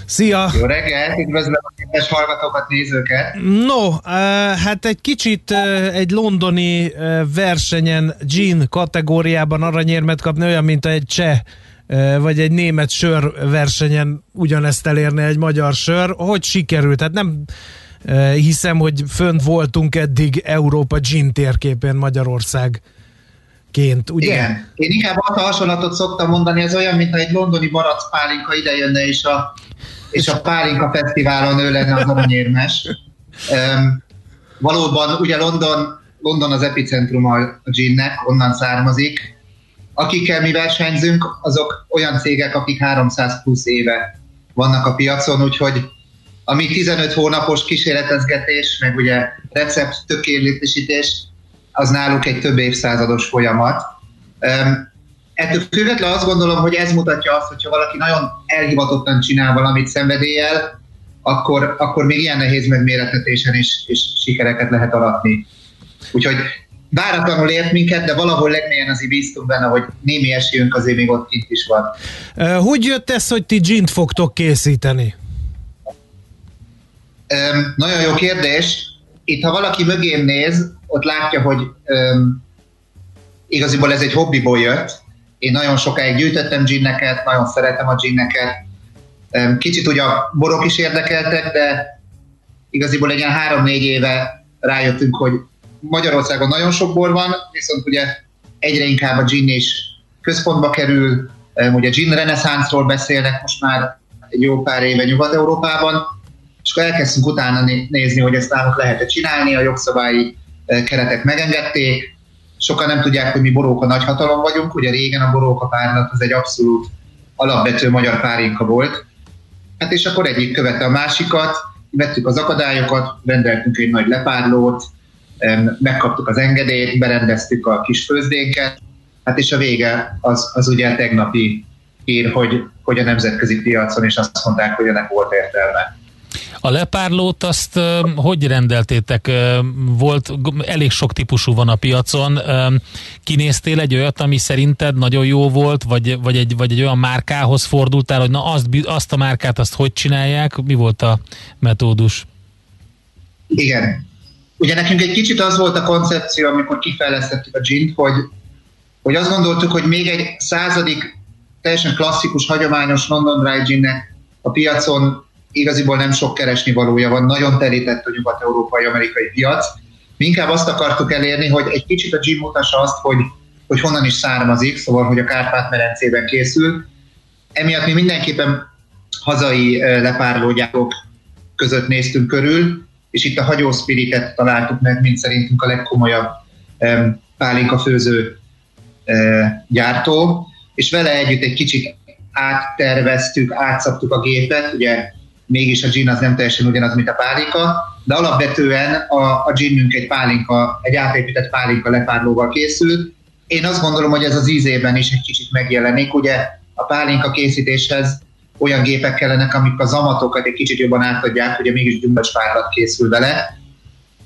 Szia! Jó reggelt, üdvözlöm a kedves hallgatókat, nézőket! No, hát egy kicsit egy londoni versenyen gin kategóriában aranyérmet kapni, olyan, mint egy cseh vagy egy német sör versenyen ugyanezt elérni egy magyar sör. Hogy sikerült? Hát nem hiszem, hogy fönt voltunk eddig Európa gin térképén Magyarország ként, ugye? Igen. Én inkább azt a hasonlatot szoktam mondani, ez olyan, mintha egy londoni barack pálinka ide jönne, és a, és a pálinka fesztiválon ő lenne az aranyérmes. Um, valóban, ugye London, London az epicentrum a ginnek, onnan származik. Akikkel mi versenyzünk, azok olyan cégek, akik 300 plusz éve vannak a piacon, úgyhogy ami 15 hónapos kísérletezgetés, meg ugye recept tökéletesítés, az náluk egy több évszázados folyamat. Ettől függetlenül azt gondolom, hogy ez mutatja azt, hogyha valaki nagyon elhivatottan csinál valamit szenvedéllyel, akkor, akkor még ilyen nehéz megméretetésen is, is sikereket lehet alatni. Úgyhogy váratlanul ért minket, de valahol legmélyen azért bíztunk benne, hogy némi esélyünk azért még ott kint is van. Hogy jött ez, hogy ti gint fogtok készíteni? Um, nagyon jó kérdés. Itt, ha valaki mögém néz, ott látja, hogy um, igaziból ez egy hobbiból jött. Én nagyon sokáig gyűjtöttem ginneket, nagyon szeretem a ginneket. Um, kicsit ugye a borok is érdekeltek, de igaziból egy ilyen három-négy éve rájöttünk, hogy Magyarországon nagyon sok bor van, viszont ugye egyre inkább a gin is központba kerül, Ugye gin reneszánszról beszélnek most már egy jó pár éve Nyugat-Európában, és akkor elkezdtünk utána nézni, hogy ezt nálunk lehet-e csinálni, a jogszabályi keretek megengedték, sokan nem tudják, hogy mi boróka nagyhatalom vagyunk, ugye régen a boróka párnak az egy abszolút alapvető magyar párinka volt, hát és akkor egyik követte a másikat, vettük az akadályokat, rendeltünk egy nagy lepárlót, megkaptuk az engedélyt, berendeztük a kis főzdénket, hát és a vége az, az ugye tegnapi hír, hogy, hogy a nemzetközi piacon is azt mondták, hogy ennek volt értelme. A lepárlót azt hogy rendeltétek? Volt, elég sok típusú van a piacon. Kinéztél egy olyat, ami szerinted nagyon jó volt, vagy, vagy, egy, vagy egy olyan márkához fordultál, hogy na azt, azt a márkát azt hogy csinálják? Mi volt a metódus? Igen. Ugye nekünk egy kicsit az volt a koncepció, amikor kifejlesztettük a gint, hogy, hogy azt gondoltuk, hogy még egy századik teljesen klasszikus, hagyományos London Dry Ginnek a piacon igaziból nem sok keresni valója van, nagyon terített a nyugat-európai amerikai piac. Mi inkább azt akartuk elérni, hogy egy kicsit a gin mutassa azt, hogy, hogy honnan is származik, szóval, hogy a Kárpát-medencében készül. Emiatt mi mindenképpen hazai lepárlógyártók között néztünk körül, és itt a hagyó spiritet találtuk meg, mint szerintünk a legkomolyabb pálinka főző gyártó, és vele együtt egy kicsit átterveztük, átszabtuk a gépet, ugye mégis a gin az nem teljesen ugyanaz, mint a pálinka, de alapvetően a, a ginünk egy pálinka, egy átépített pálinka lepárlóval készült. Én azt gondolom, hogy ez az ízében is egy kicsit megjelenik. Ugye a pálinka készítéshez olyan gépek kellenek, amik a zamatokat egy kicsit jobban átadják, ugye mégis gyümölcspárlat készül vele.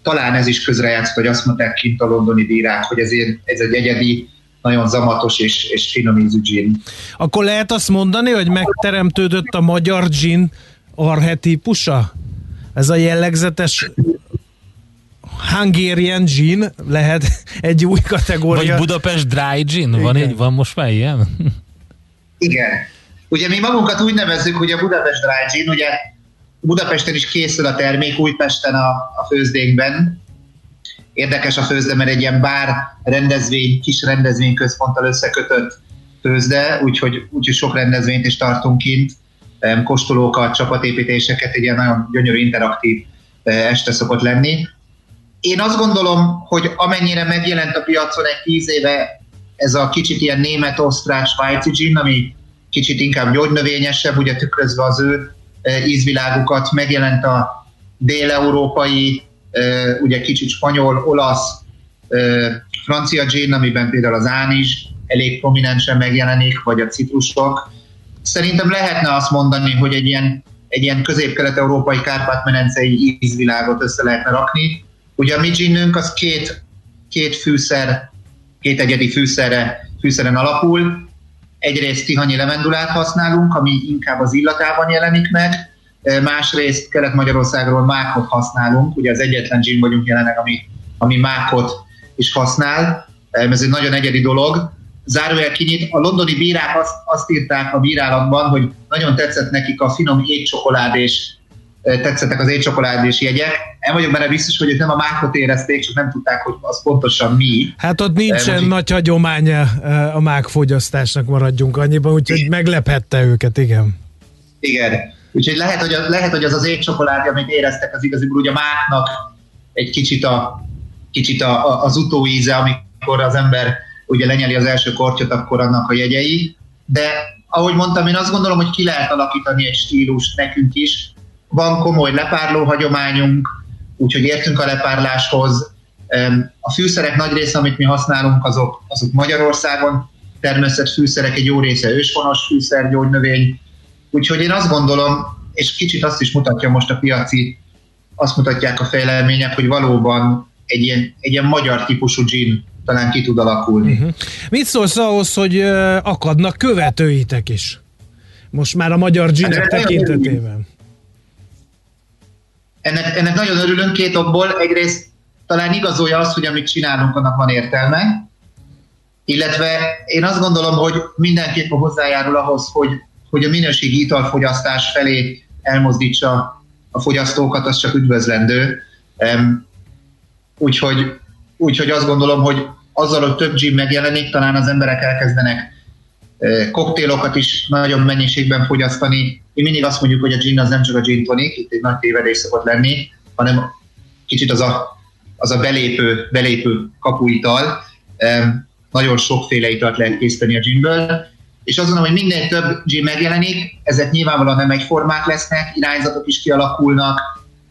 Talán ez is közrejátszott, hogy azt mondták kint a londoni bírák, hogy ezért ez egy egyedi, nagyon zamatos és, és finom ízű gin. Akkor lehet azt mondani, hogy megteremtődött a magyar gin arhetípusa? Ez a jellegzetes Hungarian gin lehet egy új kategória. Vagy Budapest dry gin? Van, egy, van most már ilyen? Igen. Ugye mi magunkat úgy nevezzük, hogy a Budapest dry gin, ugye Budapesten is készül a termék, Újpesten a, a főzdékben. Érdekes a főzde, mert egy ilyen bár rendezvény, kis rendezvény központtal összekötött főzde, úgyhogy, úgyhogy sok rendezvényt is tartunk kint kóstolókat, csapatépítéseket, egy ilyen nagyon gyönyörű interaktív eh, este szokott lenni. Én azt gondolom, hogy amennyire megjelent a piacon egy tíz éve ez a kicsit ilyen német-osztrák svájci gin, ami kicsit inkább gyógynövényesebb, ugye tükrözve az ő eh, ízvilágukat, megjelent a dél-európai, eh, ugye kicsit spanyol, olasz, francia gin, amiben például az ánizs elég prominensen megjelenik, vagy a citrusok, Szerintem lehetne azt mondani, hogy egy ilyen, egy ilyen közép-kelet-európai kárpát-menencei ízvilágot össze lehetne rakni. Ugye a mi ginünk az két, két fűszer, két egyedi fűszerre, fűszeren alapul. Egyrészt tihanyi levendulát használunk, ami inkább az illatában jelenik meg, másrészt Kelet-Magyarországról mákot használunk, ugye az egyetlen gin vagyunk jelenleg, ami, ami mákot is használ, ez egy nagyon egyedi dolog, zárójel kinyit, a londoni bírák azt, azt írták a bírálatban, hogy nagyon tetszett nekik a finom étcsokoládés tetszettek az étcsokoládés jegyek. Nem vagyok benne biztos, hogy ők nem a mákot érezték, csak nem tudták, hogy az pontosan mi. Hát ott nincsen Most nagy hagyománya a mákfogyasztásnak maradjunk annyiban, úgyhogy meglethette őket, igen. Igen. Úgyhogy lehet, hogy az, lehet, hogy az az étcsokoládé, amit éreztek, az igaziból ugye a máknak egy kicsit, a, kicsit a, a, az utóíze, amikor az ember ugye lenyeli az első kortyot, akkor annak a jegyei. De ahogy mondtam, én azt gondolom, hogy ki lehet alakítani egy stílus nekünk is. Van komoly lepárló hagyományunk, úgyhogy értünk a lepárláshoz. A fűszerek nagy része, amit mi használunk, azok, azok Magyarországon termesztett fűszerek, egy jó része őshonos fűszer, gyógynövény. Úgyhogy én azt gondolom, és kicsit azt is mutatja most a piaci, azt mutatják a fejlemények, hogy valóban egy ilyen, egy ilyen magyar típusú gin talán ki tud alakulni. Uh-huh. Mit szólsz ahhoz, hogy uh, akadnak követőitek is? Most már a magyar ginek hát, tekintetében. Ennek, ennek nagyon örülünk két okból. Egyrészt talán igazolja azt, hogy amit csinálunk, annak van értelme, illetve én azt gondolom, hogy mindenképp hozzájárul ahhoz, hogy, hogy a minőségi italfogyasztás felé elmozdítsa a fogyasztókat, az csak üdvözlendő. Úgyhogy Úgyhogy azt gondolom, hogy azzal, hogy több gym megjelenik, talán az emberek elkezdenek koktélokat is nagyon mennyiségben fogyasztani. Én mindig azt mondjuk, hogy a gin az nem csak a gin tonic, itt egy nagy tévedés szokott lenni, hanem kicsit az a, az a belépő, belépő kapuital. Nagyon sokféle italt lehet készíteni a ginből, és azt mondom, hogy minél több gin megjelenik, ezek nyilvánvalóan nem egyformák lesznek, irányzatok is kialakulnak,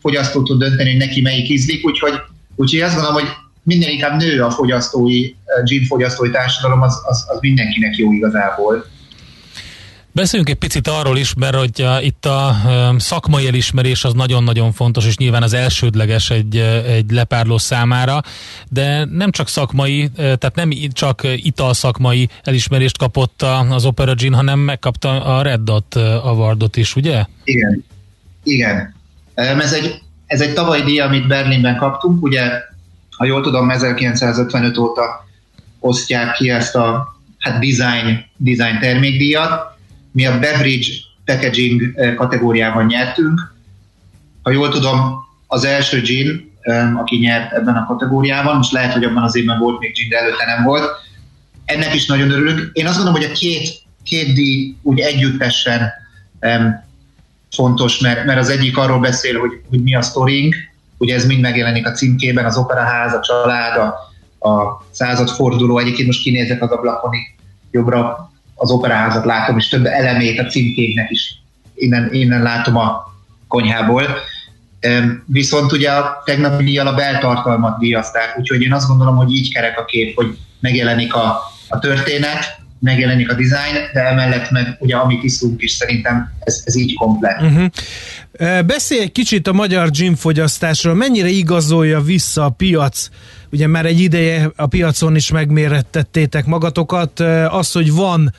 fogyasztó tud dönteni, hogy neki melyik ízlik, úgyhogy, úgyhogy azt gondolom, hogy minden inkább nő a fogyasztói, gin fogyasztói társadalom, az, az, az mindenkinek jó igazából. Beszéljünk egy picit arról is, mert hogy itt a szakmai elismerés az nagyon-nagyon fontos, és nyilván az elsődleges egy, egy lepárló számára, de nem csak szakmai, tehát nem csak ital szakmai elismerést kapott az Opera Gin, hanem megkapta a Red Dot awardot is, ugye? Igen. Igen. Ez egy, ez egy tavalyi díj, amit Berlinben kaptunk, ugye, ha jól tudom, 1955 óta osztják ki ezt a hát design, design termékdíjat, mi a beverage packaging eh, kategóriában nyertünk. Ha jól tudom, az első gin, aki nyert ebben a kategóriában, most lehet, hogy abban az évben volt még gin, de előtte nem volt. Ennek is nagyon örülök. Én azt gondolom, hogy a két, két díj úgy együttesen fontos, mert, mert az egyik arról beszél, hogy, hogy mi a sztorink, ugye ez mind megjelenik a címkében, az operaház, a család, a, a századforduló, egyébként most kinézek az ablakon, jobbra az operaházat látom, és több elemét a címkéknek is innen, innen látom a konyhából. Viszont ugye a tegnapi díjjal a beltartalmat díjazták, úgyhogy én azt gondolom, hogy így kerek a kép, hogy megjelenik a, a történet, megjelenik a design, de emellett meg ugye amit iszunk is szerintem ez, ez így komplet. Uh-huh. Beszélj egy kicsit a magyar gymfogyasztásról, mennyire igazolja vissza a piac, ugye már egy ideje a piacon is megmérettettétek magatokat, az, hogy van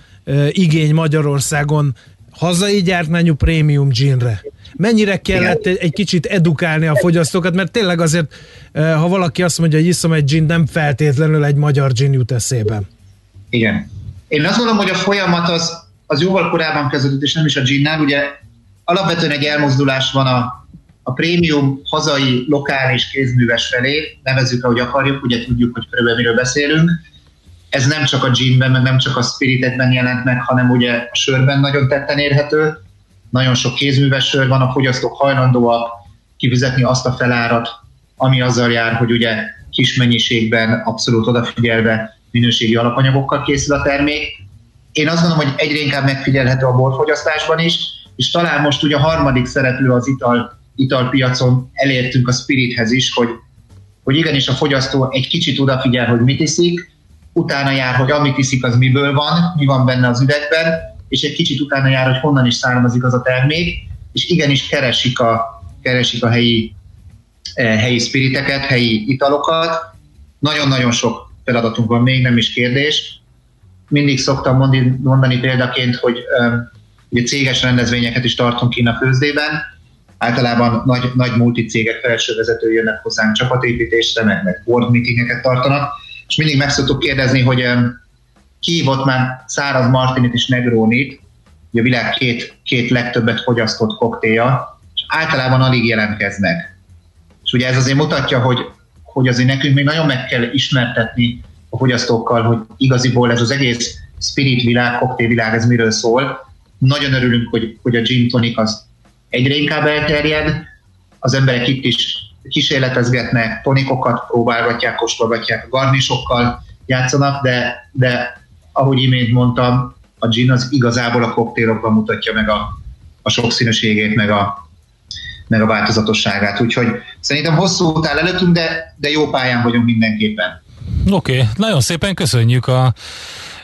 igény Magyarországon hazai gyártmányú prémium ginre. Mennyire kellett egy kicsit edukálni a fogyasztókat, mert tényleg azért, ha valaki azt mondja, hogy iszom egy gin, nem feltétlenül egy magyar gin jut eszébe. Igen. Én azt gondolom, hogy a folyamat az, az jóval korábban kezdődött, és nem is a ginnál. Ugye alapvetően egy elmozdulás van a, a prémium hazai, lokális kézműves felé, nevezzük, ahogy akarjuk, ugye tudjuk, hogy körülbelül miről beszélünk, ez nem csak a ginben, meg nem csak a spiritetben jelent meg, hanem ugye a sörben nagyon tetten érhető. Nagyon sok kézműves sör van, a fogyasztók hajlandóak kifizetni azt a felárat, ami azzal jár, hogy ugye kis mennyiségben, abszolút odafigyelve minőségi alapanyagokkal készül a termék. Én azt gondolom, hogy egyre inkább megfigyelhető a borfogyasztásban is, és talán most ugye a harmadik szereplő az ital, italpiacon elértünk a spirithez is, hogy, hogy igenis a fogyasztó egy kicsit odafigyel, hogy mit iszik, utána jár, hogy amit iszik, az miből van, mi van benne az üvegben, és egy kicsit utána jár, hogy honnan is származik az a termék, és igenis keresik a, keresik a helyi, eh, helyi spiriteket, helyi italokat. Nagyon-nagyon sok feladatunk van még, nem is kérdés. Mindig szoktam mondani, mondani példaként, hogy ugye céges rendezvényeket is tartunk ki a főzdében, általában nagy, nagy multicégek felsővezető jönnek hozzánk csapatépítésre, meg, meg board meetingeket tartanak, és mindig meg szoktuk kérdezni, hogy hívott már száraz martinit és negrónit, ugye a világ két, két legtöbbet fogyasztott koktélja, és általában alig jelentkeznek. És ugye ez azért mutatja, hogy, hogy azért nekünk még nagyon meg kell ismertetni a fogyasztókkal, hogy igaziból ez az egész spirit világ, koktélvilág, ez miről szól. Nagyon örülünk, hogy, hogy a gin tonic az egyre inkább elterjed, az emberek itt is kísérletezgetnek, tonikokat próbálgatják, kóstolgatják, garnisokkal játszanak, de, de ahogy imént mondtam, a gin az igazából a koktélokban mutatja meg a, a sokszínűségét, meg a, meg a változatosságát. Úgyhogy szerintem hosszú áll előttünk, de, de jó pályán vagyunk mindenképpen. Oké, okay. nagyon szépen köszönjük a,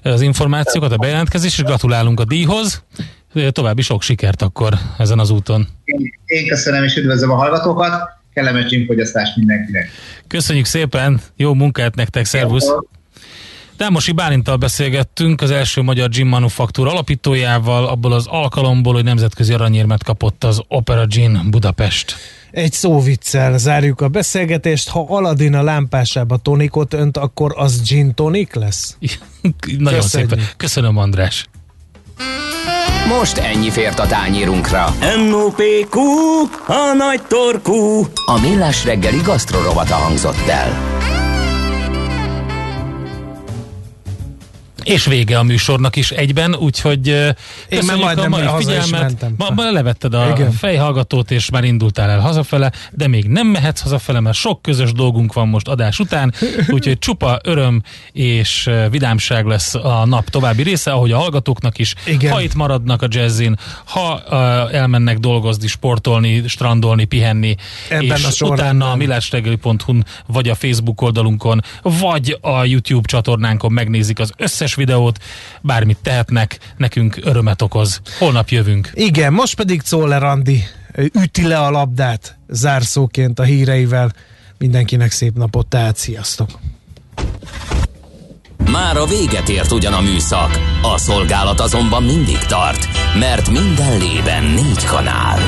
az információkat, a bejelentkezést, és gratulálunk a díjhoz. További sok sikert akkor ezen az úton. Én, én köszönöm, és üdvözlöm a hallgatókat kellemes gymfogyasztást mindenkinek. Köszönjük szépen, jó munkát nektek, szervusz! Delmosi Bálintal beszélgettünk, az első magyar gin manufaktúra alapítójával, abból az alkalomból, hogy nemzetközi aranyérmet kapott az Opera Gin Budapest. Egy szóviccel zárjuk a beszélgetést, ha Aladin a lámpásába tonikot önt, akkor az gin tonik lesz? Nagyon Köszönjük. szépen. Köszönöm, András. Most ennyi fért a tányírunkra. M.O.P.Q. A nagy torkú. A millás reggeli gasztrorovata hangzott el. És vége a műsornak is egyben, úgyhogy Én már majdnem a mai figyelmet. Ma, ma levetted a Igen. fejhallgatót, és már indultál el hazafele, de még nem mehetsz hazafele, mert sok közös dolgunk van most adás után, úgyhogy csupa öröm és vidámság lesz a nap további része, ahogy a hallgatóknak is. Igen. Ha itt maradnak a jazzin, ha uh, elmennek dolgozni, sportolni, strandolni, pihenni, Ebben és a utána a millásregeli.hu-n, vagy a Facebook oldalunkon, vagy a YouTube csatornánkon megnézik az összes videót, bármit tehetnek, nekünk örömet okoz. Holnap jövünk. Igen, most pedig Czoller Andi üti le a labdát zárszóként a híreivel. Mindenkinek szép napot, tehát sziasztok! Már a véget ért ugyan a műszak, a szolgálat azonban mindig tart, mert minden lében négy kanál.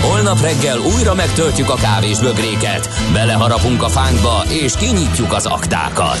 Holnap reggel újra megtöltjük a kávés bögréket, beleharapunk a fánkba és kinyitjuk az aktákat.